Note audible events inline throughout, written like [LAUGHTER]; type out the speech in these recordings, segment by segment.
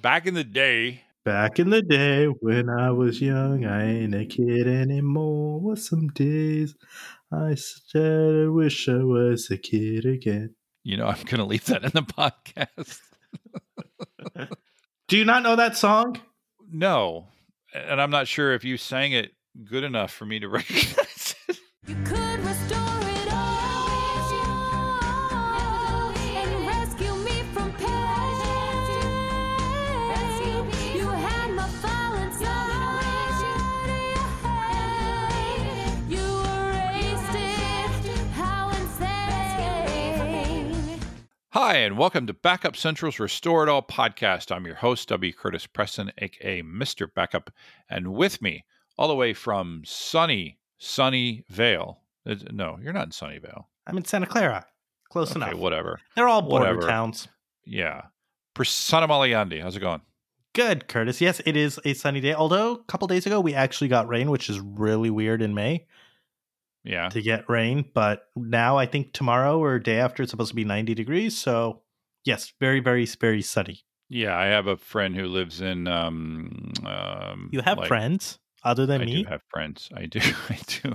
back in the day. Back in the day when I was young, I ain't a kid anymore. What some days I said I wish I was a kid again. You know, I'm going to leave that in the [LAUGHS] podcast. Do you not know that song? No. And I'm not sure if you sang it good enough for me to [LAUGHS] recognize it. Hi, and welcome to Backup Central's Restore It All podcast. I'm your host, W. Curtis Preston, aka Mr. Backup. And with me, all the way from sunny, sunny Vale. Uh, No, you're not in Sunnyvale. I'm in Santa Clara. Close Okay, enough. whatever. They're all border Whatever. towns. Yeah. Prasanna Malaiyandi. How's it going? Good, Curtis. Yes, it is a sunny day. Although a couple days ago we actually got rain, which is really weird in May Yeah. to get rain. But now I think tomorrow or day after it's supposed to be 90 degrees. So yes, very, very, very sunny. Yeah, I have a friend who lives in. Um, um, You have like- friends other than I me? do have friends. I do. [LAUGHS] I do.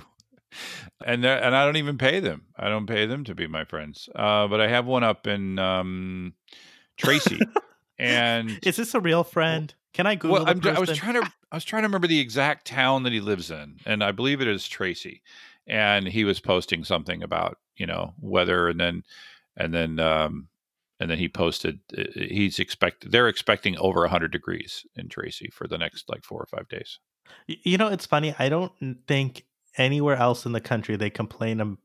And and I don't even pay them. I don't pay them to be my friends. Uh, but I have one up in um, Tracy, [LAUGHS] and Is this a real friend? Can I Google well, I'm, was trying to I was trying to remember the exact town that he lives in, and I believe it is Tracy. And he was posting something about you know weather, and then and then um, and then he posted uh, he's expect they're expecting over 100 degrees in Tracy for the next like four or five days. You know, it's funny. I don't think anywhere else in the country they complain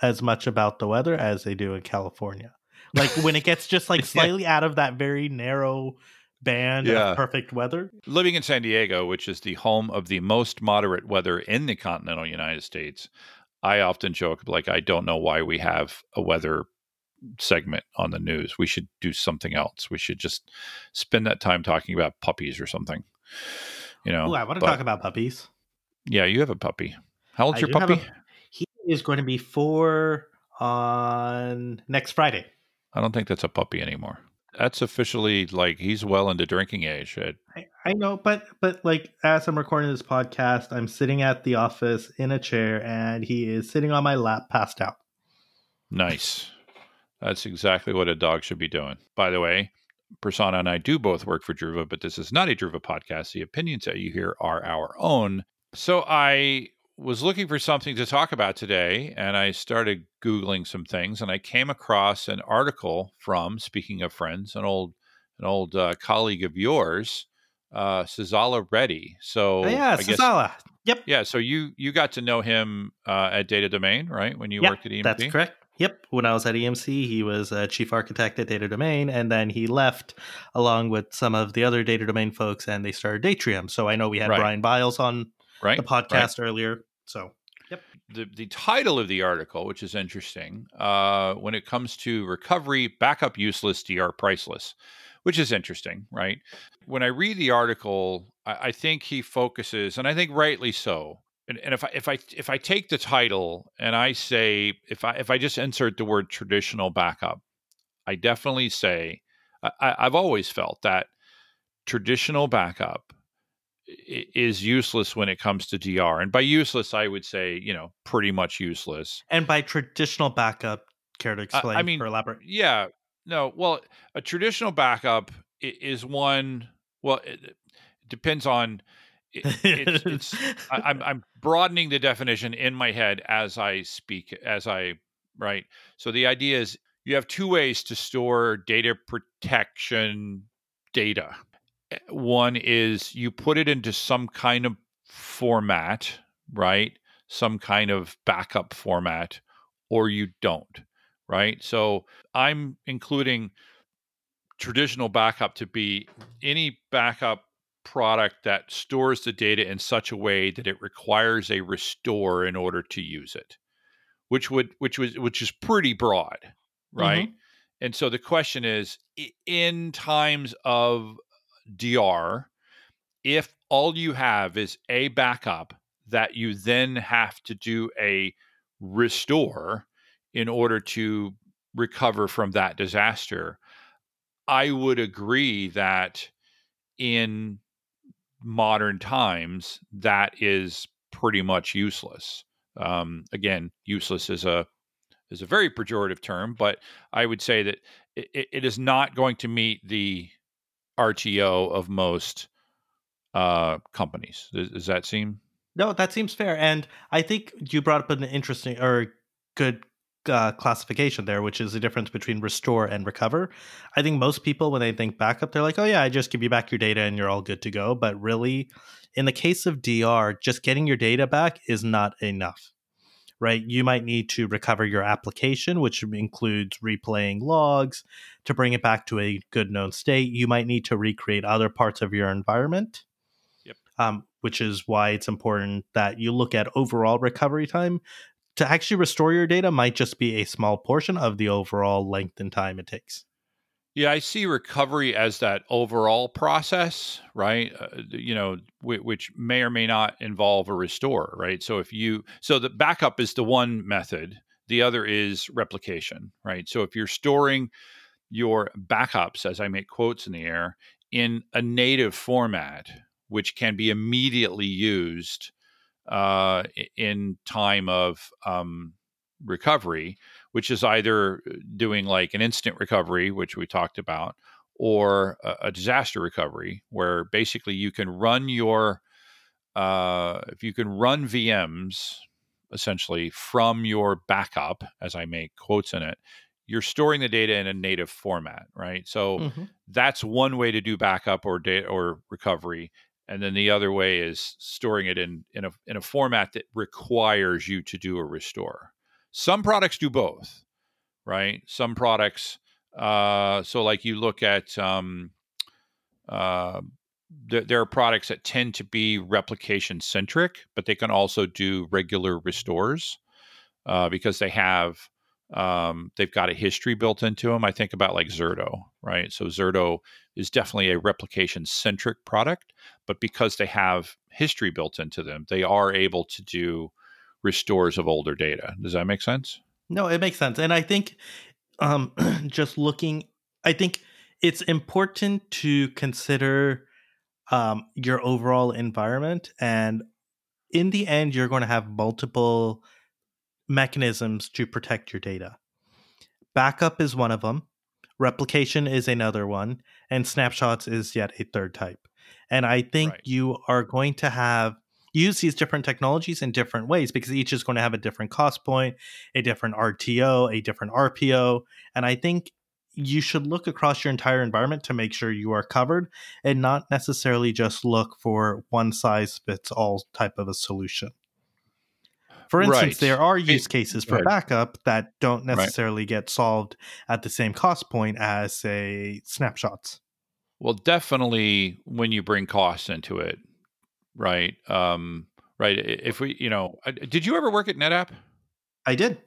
as much about the weather as they do in California. Like when it gets just like [LAUGHS] Yeah. slightly out of that very narrow band Yeah. of perfect weather. Living in San Diego, which is the home of the most moderate weather in the continental United States, I often joke like I don't know why we have a weather segment on the news. We should do something else. We should just spend that time talking about puppies or something. You know. Ooh, I want to but- talk about puppies. Yeah, you have a puppy. How old's I your puppy? a- he is going to be four on next Friday. I don't think that's a puppy anymore. That's officially like he's well into drinking age. At, I, I know, but but like as I'm recording this podcast, I'm sitting at the office in a chair, and he is sitting on my lap, passed out. Nice. That's exactly what a dog should be doing. By the way, Prasanna and I do both work for Druva, but this is not a Druva podcast. The opinions that you hear are our own. So I was looking for something to talk about today, and I started Googling some things, and I came across an article from, speaking of friends, an old an old uh, colleague of yours, uh, Sazzala Reddy. So Oh, yeah, I guess- Yep. yeah, so you you got to know him uh, at Data Domain, right? When you Yeah, worked at EMC. That's correct. Yep. When I was at EMC, he was a chief architect at Data Domain, and then he left along with some of the other Data Domain folks, and they started Datrium. So I know we had Right. Brian Biles on Right. the podcast earlier. So yep. the, the title of the article, which is interesting, uh, when it comes to recovery, backup useless, DR priceless, which is interesting, right? When I read the article, I, I think he focuses, and I think rightly so. And, and if I if I if I take the title and I say if I if I just insert the word traditional backup, I definitely say I, I've always felt that traditional backup is useless when it comes to DR. And by useless, I would say, you know, pretty much useless. and by traditional backup, care to explain I mean, or elaborate? Yeah. No, well, a traditional backup is one, well, it, it depends on. It, it's, [LAUGHS] it's I, I'm I'm broadening the definition in my head as I speak, as I right. So the idea is you have two ways to store data protection data. One is you put it into some kind of format, right? Some kind of backup format, or you don't, right? So I'm including traditional backup to be any backup product that stores the data in such a way that it requires a restore in order to use it which would which was which is pretty broad right mm-hmm. and so the question is in times of dr if all you have is a backup that you then have to do a restore in order to recover from that disaster i would agree that in modern times, that is pretty much useless. Um, again, useless is a is a very pejorative term, but I would say that it, it is not going to meet the RTO of most uh, companies. Does, does that seem? No, that seems fair. And I think you brought up an interesting or good uh, classification there, which is the difference between restore and recover. I think most people, when they think backup, they're like, oh, yeah, I just give you back your data and you're all good to go. But really, in the case of DR, just getting your data back is not enough. Right? You might need to recover your application, which includes replaying logs to bring it back to a good known state. You might need to recreate other parts of your environment um, which is why it's important that you look at overall recovery time. To actually restore your data might just be a small portion of the overall length and time it takes. Yeah, I see recovery as that overall process, right? Uh, you know, w- which may or may not involve a restore, right? So if you, so the backup is the one method, the other is replication, right? So if you're storing your backups, as I make quotes in the air, in a native format, which can be immediately used uh, in time of um, recovery, which is either uh, doing like an instant recovery, which we talked about, or a, a disaster recovery, where basically you can run your uh, if you can run VMs essentially from your backup, as I make quotes in it, you're storing the data in a native format, right? So Mhm. that's one way to do backup or data or recovery and then the other way is storing it in in a in a format that requires you to do a restore. Some products do both, right? Some products, uh, so like you look at, um, uh, there, there are products that tend to be replication centric, but they can also do regular restores uh, because they have um, they've got a history built into them. I think about like Zerto, right? So Zerto is definitely a replication centric product, but because they have history built into them, they are able to do restores of older data. Does that make sense? No, it makes sense. And I think um, [CLEARS THROAT] just looking, I think it's important to consider um, your overall environment. And in the end, you're going to have multiple mechanisms to protect your data. Backup is one of them, replication is another one, and snapshots is yet a third type. And I think Right. you are going to have use these different technologies in different ways because each is going to have a different cost point, a different RTO, a different RPO. And I think you should look across your entire environment to make sure you are covered and not necessarily just look for one size fits all type of a solution. For instance, Right. there are use cases for Right. backup that don't Right. necessarily get solved at the same cost point as, say, snapshots. Well, definitely when you bring costs into it, right? Um, right. If we, you know, did you ever work at NetApp? I did.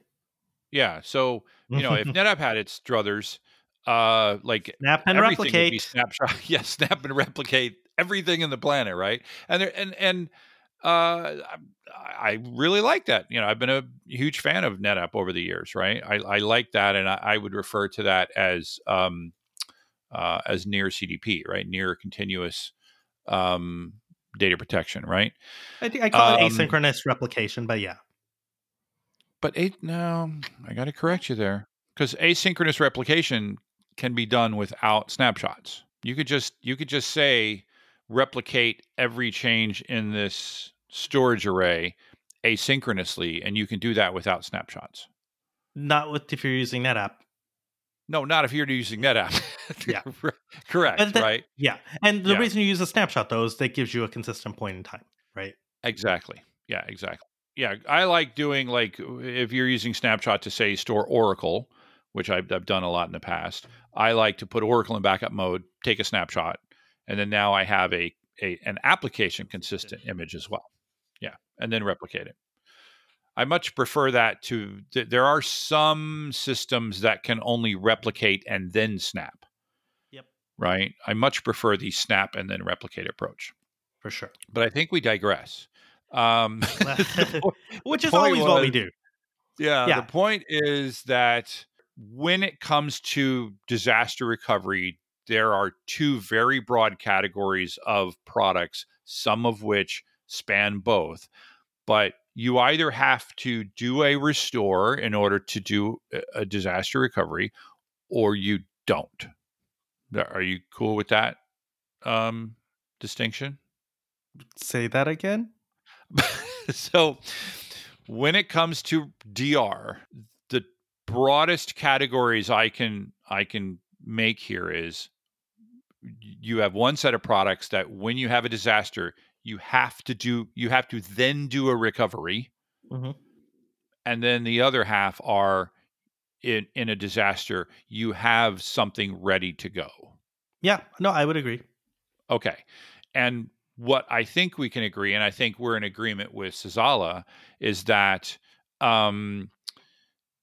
Yeah. So you know, if [LAUGHS] NetApp had its druthers, uh, like Snap and everything would be replicate. snapshot. [LAUGHS] yeah, snap and replicate everything in the planet, right? And there, and and uh, I, I really like that. You know, I've been a huge fan of NetApp over the years, right? I, I like that, and I, I would refer to that as um, uh, as near CDP, right? Near continuous um, data protection, right? I think I call it Um, asynchronous replication, but yeah. But eight, no, I got to correct you there because asynchronous replication can be done without snapshots. You could just you could just say replicate every change in this storage array asynchronously, and you can do that without snapshots. Not with if you're using NetApp. No, not if you're using NetApp. [LAUGHS] Yeah. correct. That- right. Yeah. And the Yeah. reason you use a snapshot though is that gives you a consistent point in time, right? Exactly. Yeah, exactly. Yeah, I like doing like if you're using Snapshot to say store Oracle, which I've, I've done a lot in the past. I like to put Oracle in backup mode, take a snapshot, and then now I have a, a an application consistent image as well. Yeah, and then replicate it. I much prefer that to. Th- there are some systems that can only replicate and then snap. Yep. Right. I much prefer the snap and then replicate approach. For sure. But I think we digress. Um, [LAUGHS] [LAUGHS] Which is always what we do. yeah, Yeah. The point is that when it comes to disaster recovery, there are two very broad categories of products, some of which span both. But you either have to do a restore in order to do a- disaster recovery, or you don't. Are you cool with that um, distinction? Say that again. [LAUGHS] so when it comes to DR, the broadest categories I can I can make here is you have one set of products that when you have a disaster, you have to do you have to then do a recovery. Mhm. And then the other half are in in a disaster, you have something ready to go. Yeah, no, I would agree. Okay. And what I think we can agree, and I think we're in agreement with Sazzala, is that um,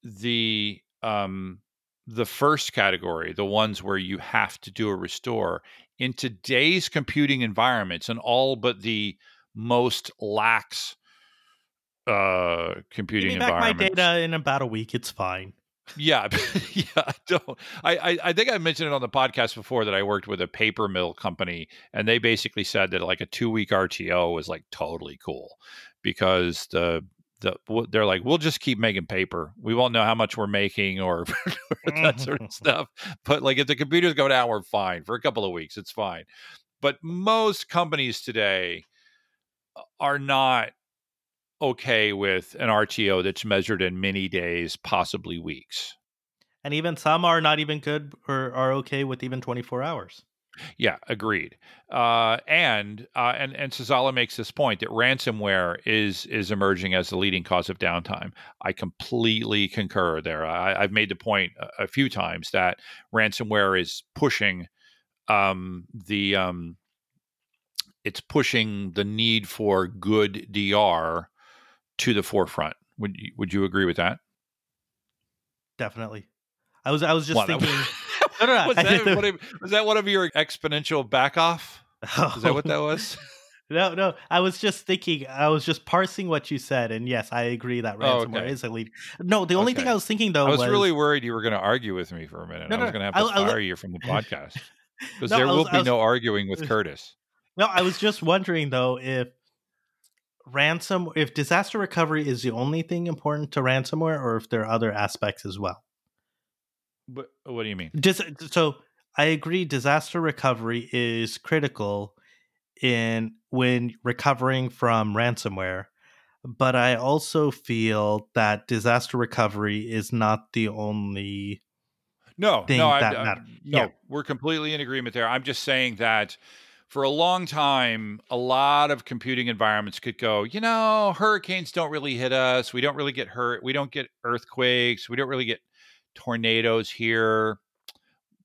the um, the first category, the ones where you have to do a restore, in today's computing environments, and all but the most lax uh, Give computing me back my data in about a week. It's fine. Yeah, [LAUGHS] yeah. I don't. I, I I think I mentioned it on the podcast before that I worked with a paper mill company, and they basically said that like a two week RTO was like totally cool because the the they're like we'll just keep making paper. We won't know how much we're making or, or [LAUGHS] that sort of stuff. But like if the computers go down, we're fine for a couple of weeks. It's fine. But most companies today uh, are not okay with an RTO that's measured in many days, possibly weeks. And even some are not even good or are okay with even 24 hours. Yeah, agreed. Uh, and uh, and and Sazzala makes this point that ransomware is is emerging as the leading cause of downtime. I completely concur there. I, I've made the point a, a few times that ransomware is pushing um, the um, it's pushing the need for good DR to the forefront. Would you, would you agree with that? Definitely. I was I was just thinking. [LAUGHS] No, no, no, was, that one of, was that one of your exponential back off? Is that what that [LAUGHS] oh. was? [LAUGHS] No, no. I was just thinking. I was just parsing what you said, and yes, I agree that Oh, ransomware okay. is a lead. No, the only thing I was thinking though I was, really worried you were going to argue with me for a minute. No, I was going to have to I- fire you from the [LAUGHS] podcast because No, there I was- will be was- no arguing with Curtis. No, I was just wondering though if ransom, if disaster recovery is the only thing important to ransomware, or if there are other aspects as well. But uh, what do you mean? Dis- so I agree, disaster recovery is critical in when recovering from ransomware. But I also feel that disaster recovery is not the only. No, thing uh, no, I, I- no. Yeah. We're completely in agreement there. I'm just saying that for a long time, a lot of computing environments could go. You know, hurricanes don't really hit us. We don't really get hurt. We don't get earthquakes. We don't really get tornadoes here.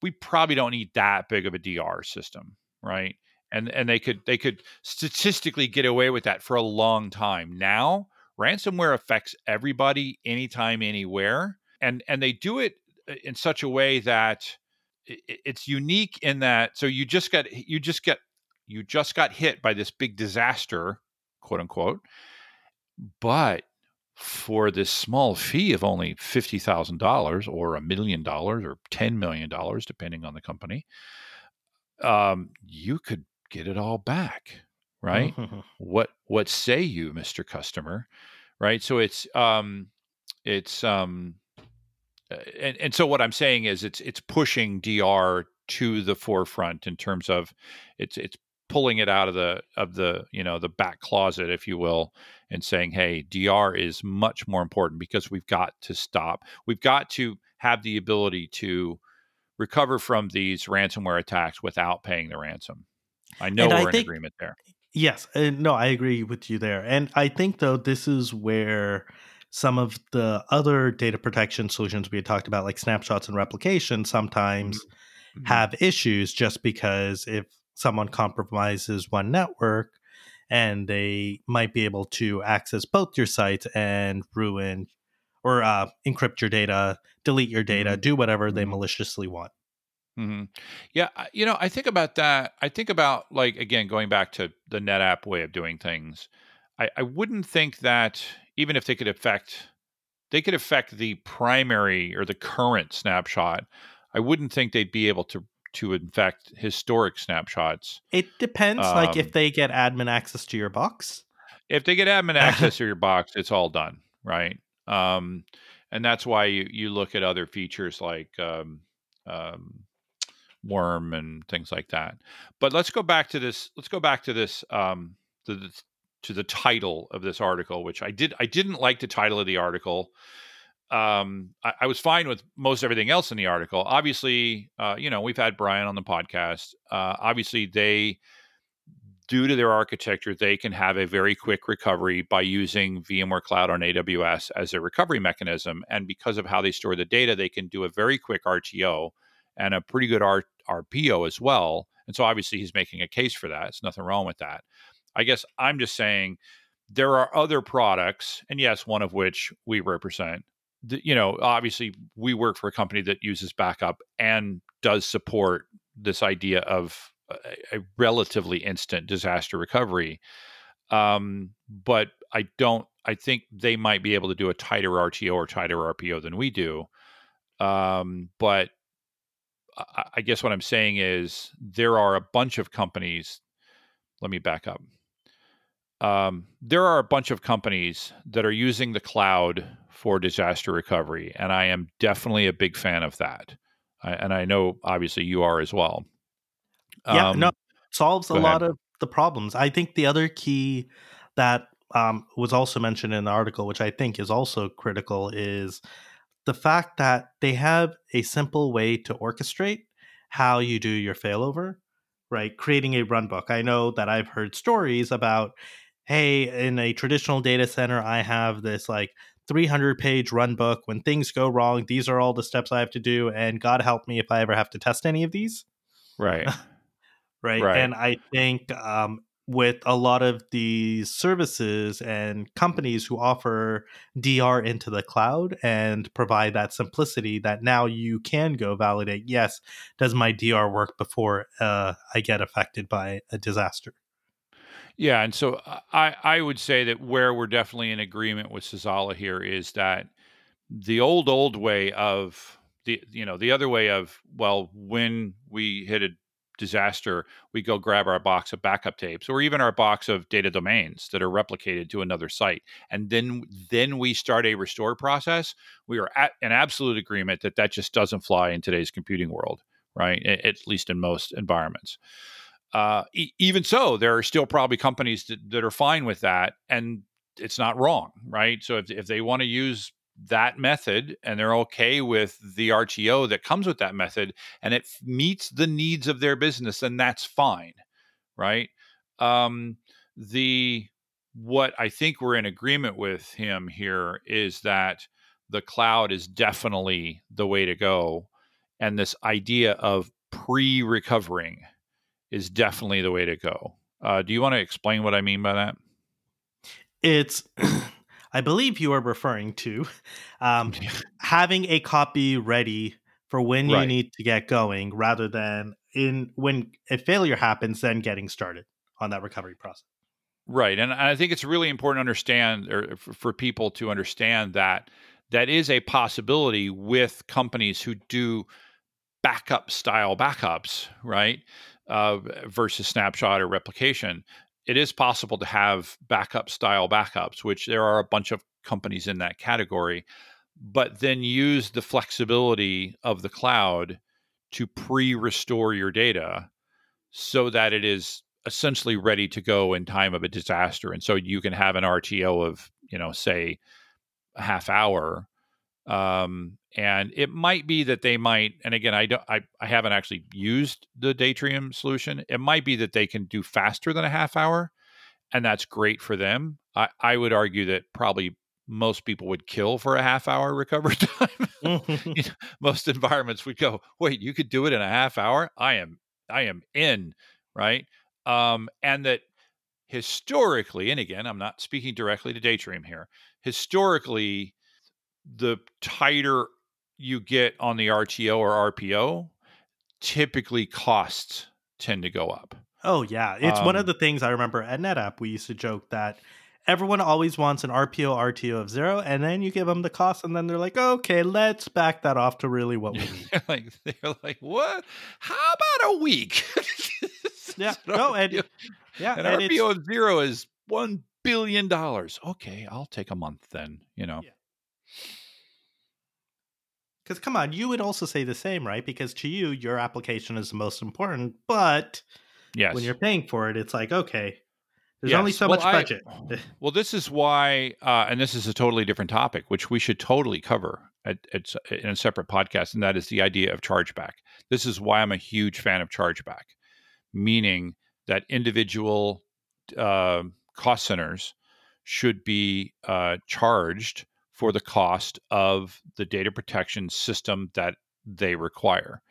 We probably don't need that big of a DR system, right? And and they could they could statistically get away with that for a long time. Now, ransomware affects everybody anytime anywhere and and they do it uh, in such a way that it's unique in that so you just got you just get you just got hit by this big disaster quote unquote but for this small fee of only $50,000 or a million dollars or 10 million dollars depending on the company um you could get it all back right? [LAUGHS] What what say you mr customer? Right? So it's um it's um uh, and, and so what i'm saying is it's it's pushing dr to the forefront in terms of it's it's pulling it out of the of the you know the back closet if you will and saying hey dr is much more important because we've got to stop we've got to have the ability to recover from these ransomware attacks without paying the ransom i know And we're in think- agreement there Yes, no, I agree with you there. And I think though this is where some of the other data protection solutions we had talked about, like snapshots and replication, sometimes Mhm. have issues just because if someone compromises one network and they might be able to access both your sites and ruin or uh, encrypt your data, delete your data, Mhm. do whatever they Mhm. maliciously want. hmm Yeah, you know, I think about that. I think about like again going back to the NetApp way of doing things. I, I wouldn't think that even if they could affect, they could affect the primary or the current snapshot. I wouldn't think they'd be able to to infect historic snapshots. It depends. like Um, if they get admin access to your box. If they get admin access to [LAUGHS] your box, it's all done, right? Um, and that's why you you look at other features like um, um, Worm and things like that. But let's go back to this. Let's go back to this. Um, to the to the title of this article, which I did. I didn't like the title of the article. Um, I, I was fine with most everything else in the article. Obviously, uh, you know, we've had Brian on the podcast. Uh, obviously, they due to their architecture, they can have a very quick recovery by using VMware Cloud on AWS as a recovery mechanism. And because of how they store the data, they can do a very quick RTO and a pretty good R- RPO as well. And so obviously he's making a case for that. There's nothing wrong with that. I guess I'm just saying there are other products, and yes, one of which we represent. The, you know, obviously we work for a company that uses backup and does support this idea of a, a relatively instant disaster recovery. Um, but I don't. I think they might be able to do a tighter RTO or tighter RPO than we do. Um, but I, I guess what I'm saying is there are a bunch of companies. Let me back up. Um, there are a bunch of companies that are using the cloud for disaster recovery, and I am definitely a big fan of that. I, and I know obviously you are as well. yeah, Um, no, solves a ahead. lot of the problems. I think the other key that um, was also mentioned in the article, which I think is also critical, is the fact that they have a simple way to orchestrate how you do your failover, right? Creating a runbook. I know that I've heard stories about, hey, in a traditional data center, I have this like 300 page run book. When things go wrong, these are all the steps I have to do. And God help me if I ever have to test any of these right. [LAUGHS] right? Right. And I think um, with a lot of these services and companies who offer DR into the cloud and provide that simplicity that now you can go validate, yes, does my DR work before uh, I get affected by a disaster? Yeah, and so uh, I I would say that where we're definitely in agreement with Sazzala here is that the old old way of the you know the other way of well when we hit a disaster we go grab our box of backup tapes or even our box of data domains that are replicated to another site. And then then we start a restore process we are at an absolute agreement that that just doesn't fly in today's computing world right? A- at least in most environments uh, even so, there are still probably companies that, that are fine with that, and it's not wrong, right? So if, if they want to use that method and they're okay with the RTO that comes with that method, and it meets the needs of their business, then that's fine, right? Um, the what I think we're in agreement with him here is that the cloud is definitely the way to go, and this idea of pre-recovering is definitely the way to go. Uh, do you want to explain what I mean by that? It's, [CLEARS THROAT] I believe you are referring to um, [LAUGHS] having a copy ready for when you need to get going rather than in when a failure happens then getting started on that recovery process Right, and I think it's really important to understand, or for, for people to understand that that is a possibility with companies who do backup style backups, right? Uh, versus snapshot or replication. It is possible to have backup style backups, which there are a bunch of companies in that category, but then use the flexibility of the cloud to pre restore your data so that it is essentially ready to go in time of a disaster. And so you can have an RTO of, you know, say a half hour. Um, and it might be that they might, and again, I don't, I, I haven't actually used the Datrium solution. It might be that they can do faster than a half hour, and that's great for them. I, I would argue that probably most people would kill for a half hour recovery [LAUGHS] time. [LAUGHS] You know, most environments would go, wait, you could do it in a half hour? I am, I am in, right? Um, and that historically, and again, I'm not speaking directly to Datrium here. Historically, the tighter you get on the RTO or RPO, typically costs tend to go up. Oh yeah, it's one Um, of the things I remember at NetApp. We used to joke that everyone always wants an RPO RTO of zero, and then you give them the cost, and then they're like, okay, let's back that off to really what we need. They're [LAUGHS] like they're like, what? How about a week? [LAUGHS] Yeah, no, and- RPO yeah, An and RPO of zero is one billion dollars. Okay, I'll take a month then. You know. Yeah. Because come on, you would also say the same, right? Because to you, your application is the most important, but Yes. when you're paying for it, it's like, okay, there's Yes. only so Well, much I- budget. [LAUGHS] Well, this is why, uh, and this is a totally different topic, which we should totally cover at, at, in a separate podcast, and that is the idea of chargeback. This is why I'm a huge fan of chargeback, meaning that individual uh, cost centers should be uh, charged for the cost of the data protection system that they require,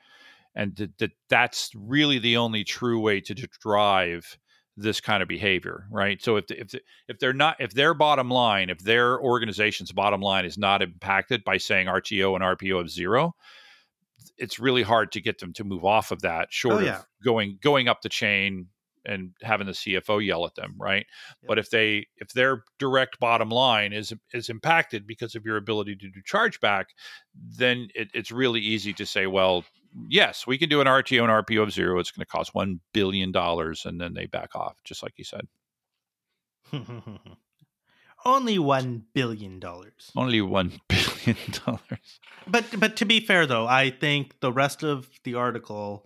and that, that that's really the only true way to drive this kind of behavior, right? So if the, if the, if they're not if their bottom line, if their organization's bottom line is not impacted by saying RTO and RPO of zero, it's really hard to get them to move off of that. Oh, short Oh, yeah. of going going up the chain and having the CFO yell at them, right? But if they if their direct bottom line is is impacted because of your ability to do chargeback, then it, it's really easy to say, well, yes, we can do an RTO and RPO of zero. It's going to cost one billion dollars, and then they back off, just like you said. [LAUGHS] only one billion dollars. Only one [LAUGHS] billion dollars. But but to be fair though, I think the rest of the article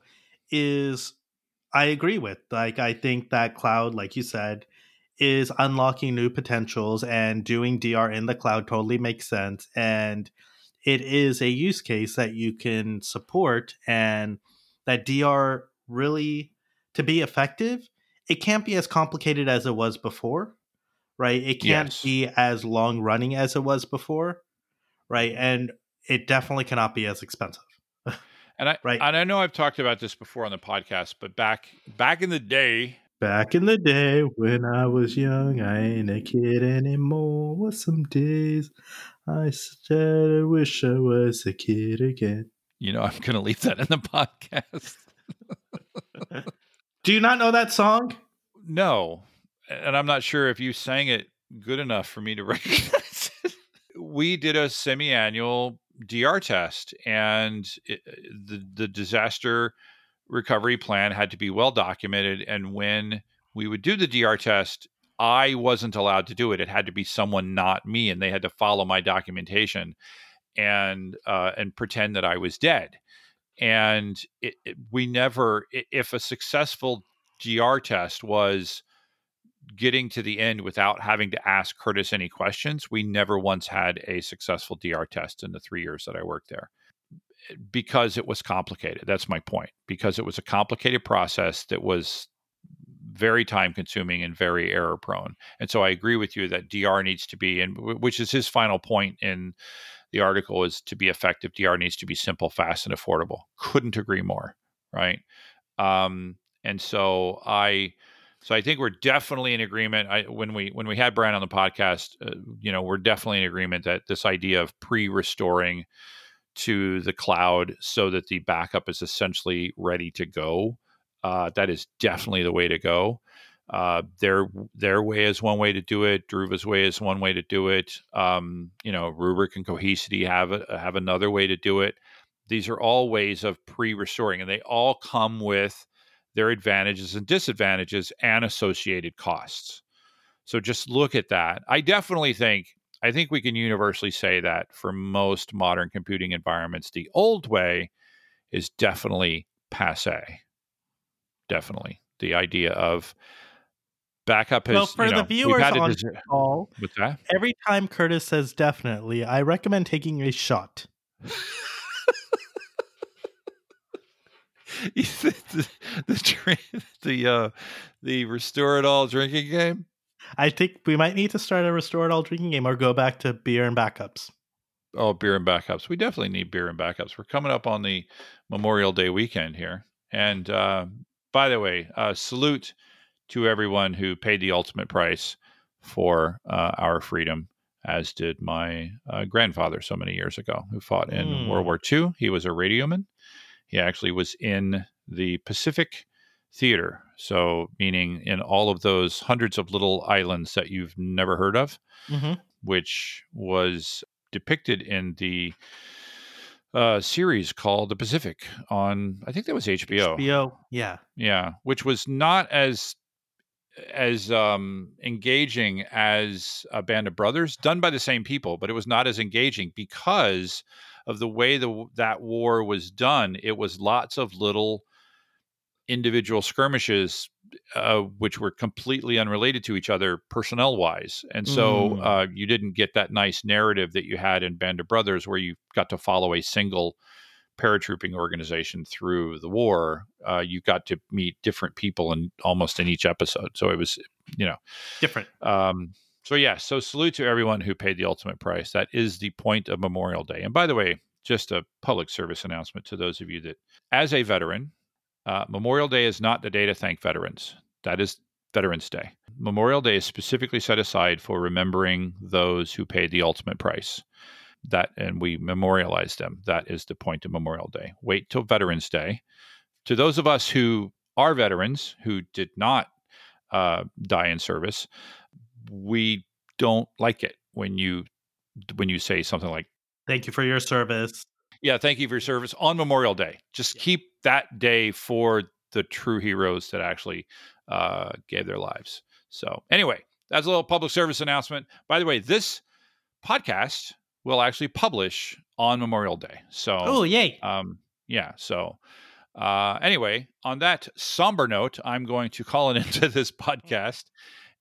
is I agree with. Like I think that cloud, like you said, is unlocking new potentials and doing DR in the cloud totally makes sense. And it is a use case that you can support and that DR really to be effective, it can't be as complicated as it was before. Right? It can't Yes. be as long running as it was before. Right? And it definitely cannot be as expensive. And I Right. and I know I've talked about this before on the podcast, but back back in the day, Back in the day when I was young, I ain't a kid anymore. What some days I said I wish I was a kid again. you know, I'm going to leave that in the podcast. Do you not know that song? No, and I'm not sure if you sang it good enough for me to [LAUGHS] recognize it. We did a semi-annual DR test, and it, the the disaster recovery plan had to be well documented. And when we would do the DR test, I wasn't allowed to do it. It had to be someone not me, and they had to follow my documentation and uh, and pretend that I was dead. And it, it, we never, if a successful DR test was getting to the end without having to ask Curtis any questions, we never once had a successful DR test in the three years that I worked there because it was complicated. That's my point. Because it was a complicated process that was very time consuming and very error prone. And so I agree with you that DR needs to be, and which is his final point in the article, is to be effective. DR needs to be simple, fast, and affordable. Couldn't agree more. Right. Um, and so I, so I think we're definitely in agreement. I, when we when we had Brian on the podcast, uh, you know, we're definitely in agreement that this idea of pre-restoring to the cloud so that the backup is essentially ready to go. Uh, that is definitely the way to go. Uh, their their way is one way to do it. Druva's way is one way to do it. Um, you know, Rubrik and Cohesity have a, have another way to do it. These are all ways of pre-restoring, and they all come with their advantages and disadvantages and associated costs. So just look at that. I definitely think I think we can universally say that for most modern computing environments, the old way is definitely passe. Definitely. The idea of backup has well, for you know, the viewers on dis- call, every time Curtis says definitely, I recommend taking a shot. [LAUGHS] the the, the uh the restore it all drinking game. I think we might need to start a restore it all drinking game or go back to beer and backups. Oh, beer and backups. We definitely need beer and backups. We're coming up on the Memorial Day weekend here. And uh, by the way, uh, salute to everyone who paid the ultimate price for uh, our freedom, as did my uh, grandfather so many years ago, who fought in Mm. World War II. He was a radioman. He actually was in the Pacific Theater So, meaning in all of those hundreds of little islands that you've never heard of, hmm which was depicted in the uh, series called The Pacific on, I think that was HBO. HBO. Yeah. Yeah, which was not as as um engaging as a band of brothers done by the same people but it was not as engaging because of the way the that war was done it was lots of little individual skirmishes uh, which were completely unrelated to each other personnel wise and so Mm. uh, you didn't get that nice narrative that you had in band of brothers where you got to follow a single paratrooping organization through the war, uh, you got to meet different people in almost in each episode. So it was, you know, Different. um, so yeah. So salute to everyone who paid the ultimate price. That is the point of Memorial Day. And by the way, just a public service announcement to those of you that, as a veteran, uh, Memorial Day is not the day to thank veterans. That is Veterans Day. Memorial Day is specifically set aside for remembering those who paid the ultimate price that and we memorialize them that is the point of memorial day wait till veterans day to those of us who are veterans who did not uh, die in service we don't like it when you when you say something like Thank you for your service. yeah thank you for your service on memorial day just keep that day for the true heroes that actually uh, gave their lives so anyway that's a little public service announcement by the way this podcast will actually publish on memorial day so Oh, yay. um, yeah. So, uh, anyway, on that somber note, I'm going to call it [LAUGHS] into this podcast.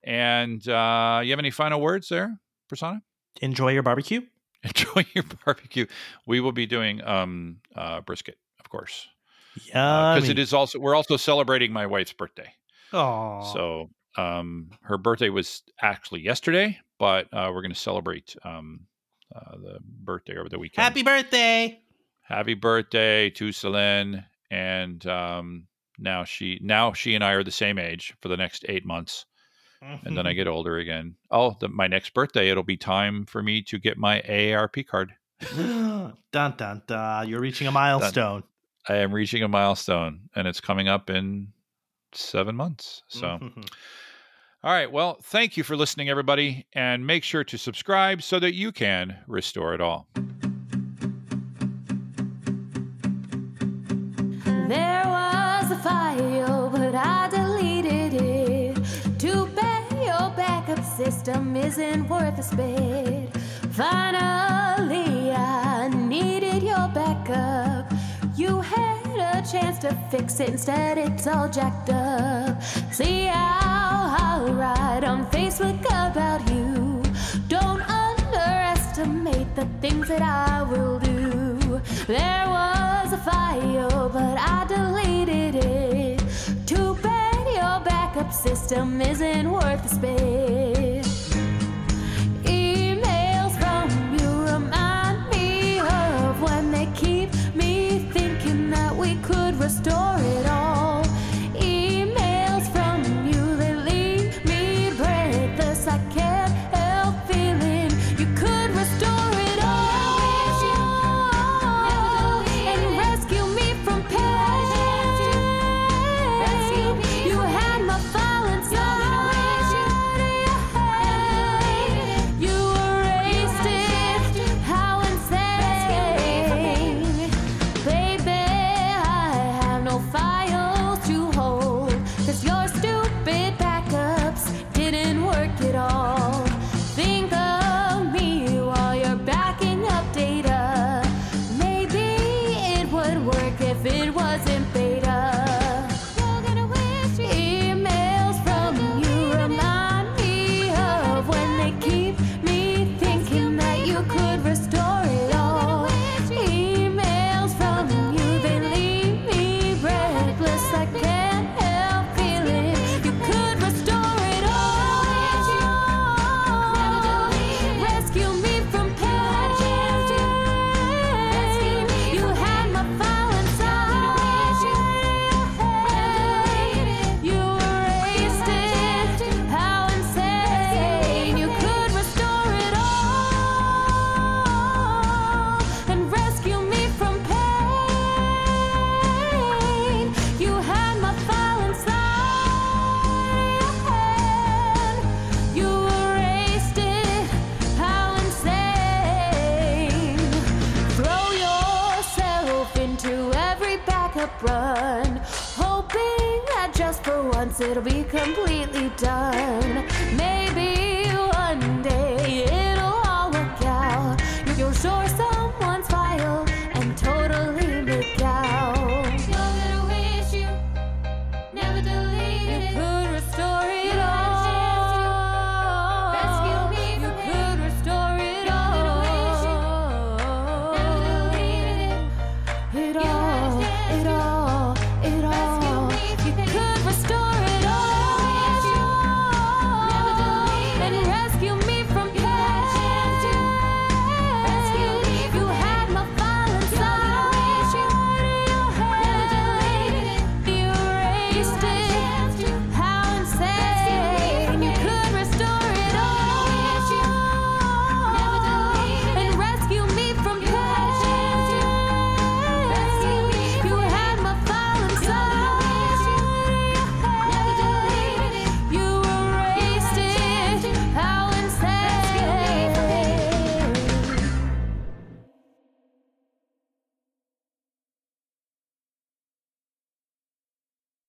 And uh, you have any final words there, Prasanna? Enjoy your barbecue. [LAUGHS] Enjoy your barbecue. We will be doing um, uh, brisket, of course, Yeah. because it is also we're also celebrating my wife's birthday. Oh. So um, her birthday was actually yesterday, but uh, we're going to celebrate um, uh, the birthday over the weekend. happy birthday. happy birthday to Celine. And um, now she now she and I are the same age for the next eight months, and then I get older again. Oh, the, my next birthday, it'll be time for me to get my AARP card. [GASPS] dun dun dun. You're reaching a milestone. I am reaching a milestone, and it's coming up in seven months. So, Mhm. all right. Well, thank you for listening, everybody, and make sure to subscribe so that you can restore it all. There was a file, but I deleted system isn't worth a spit. Finally, I needed your backup. You had a chance to fix it, instead, it's all jacked up. See how I'll write on Facebook about you. Don't underestimate the things that I will do. There was a file, but I deleted backup system isn't worth the space. Emails from you remind me of when they keep me thinking that we could restore it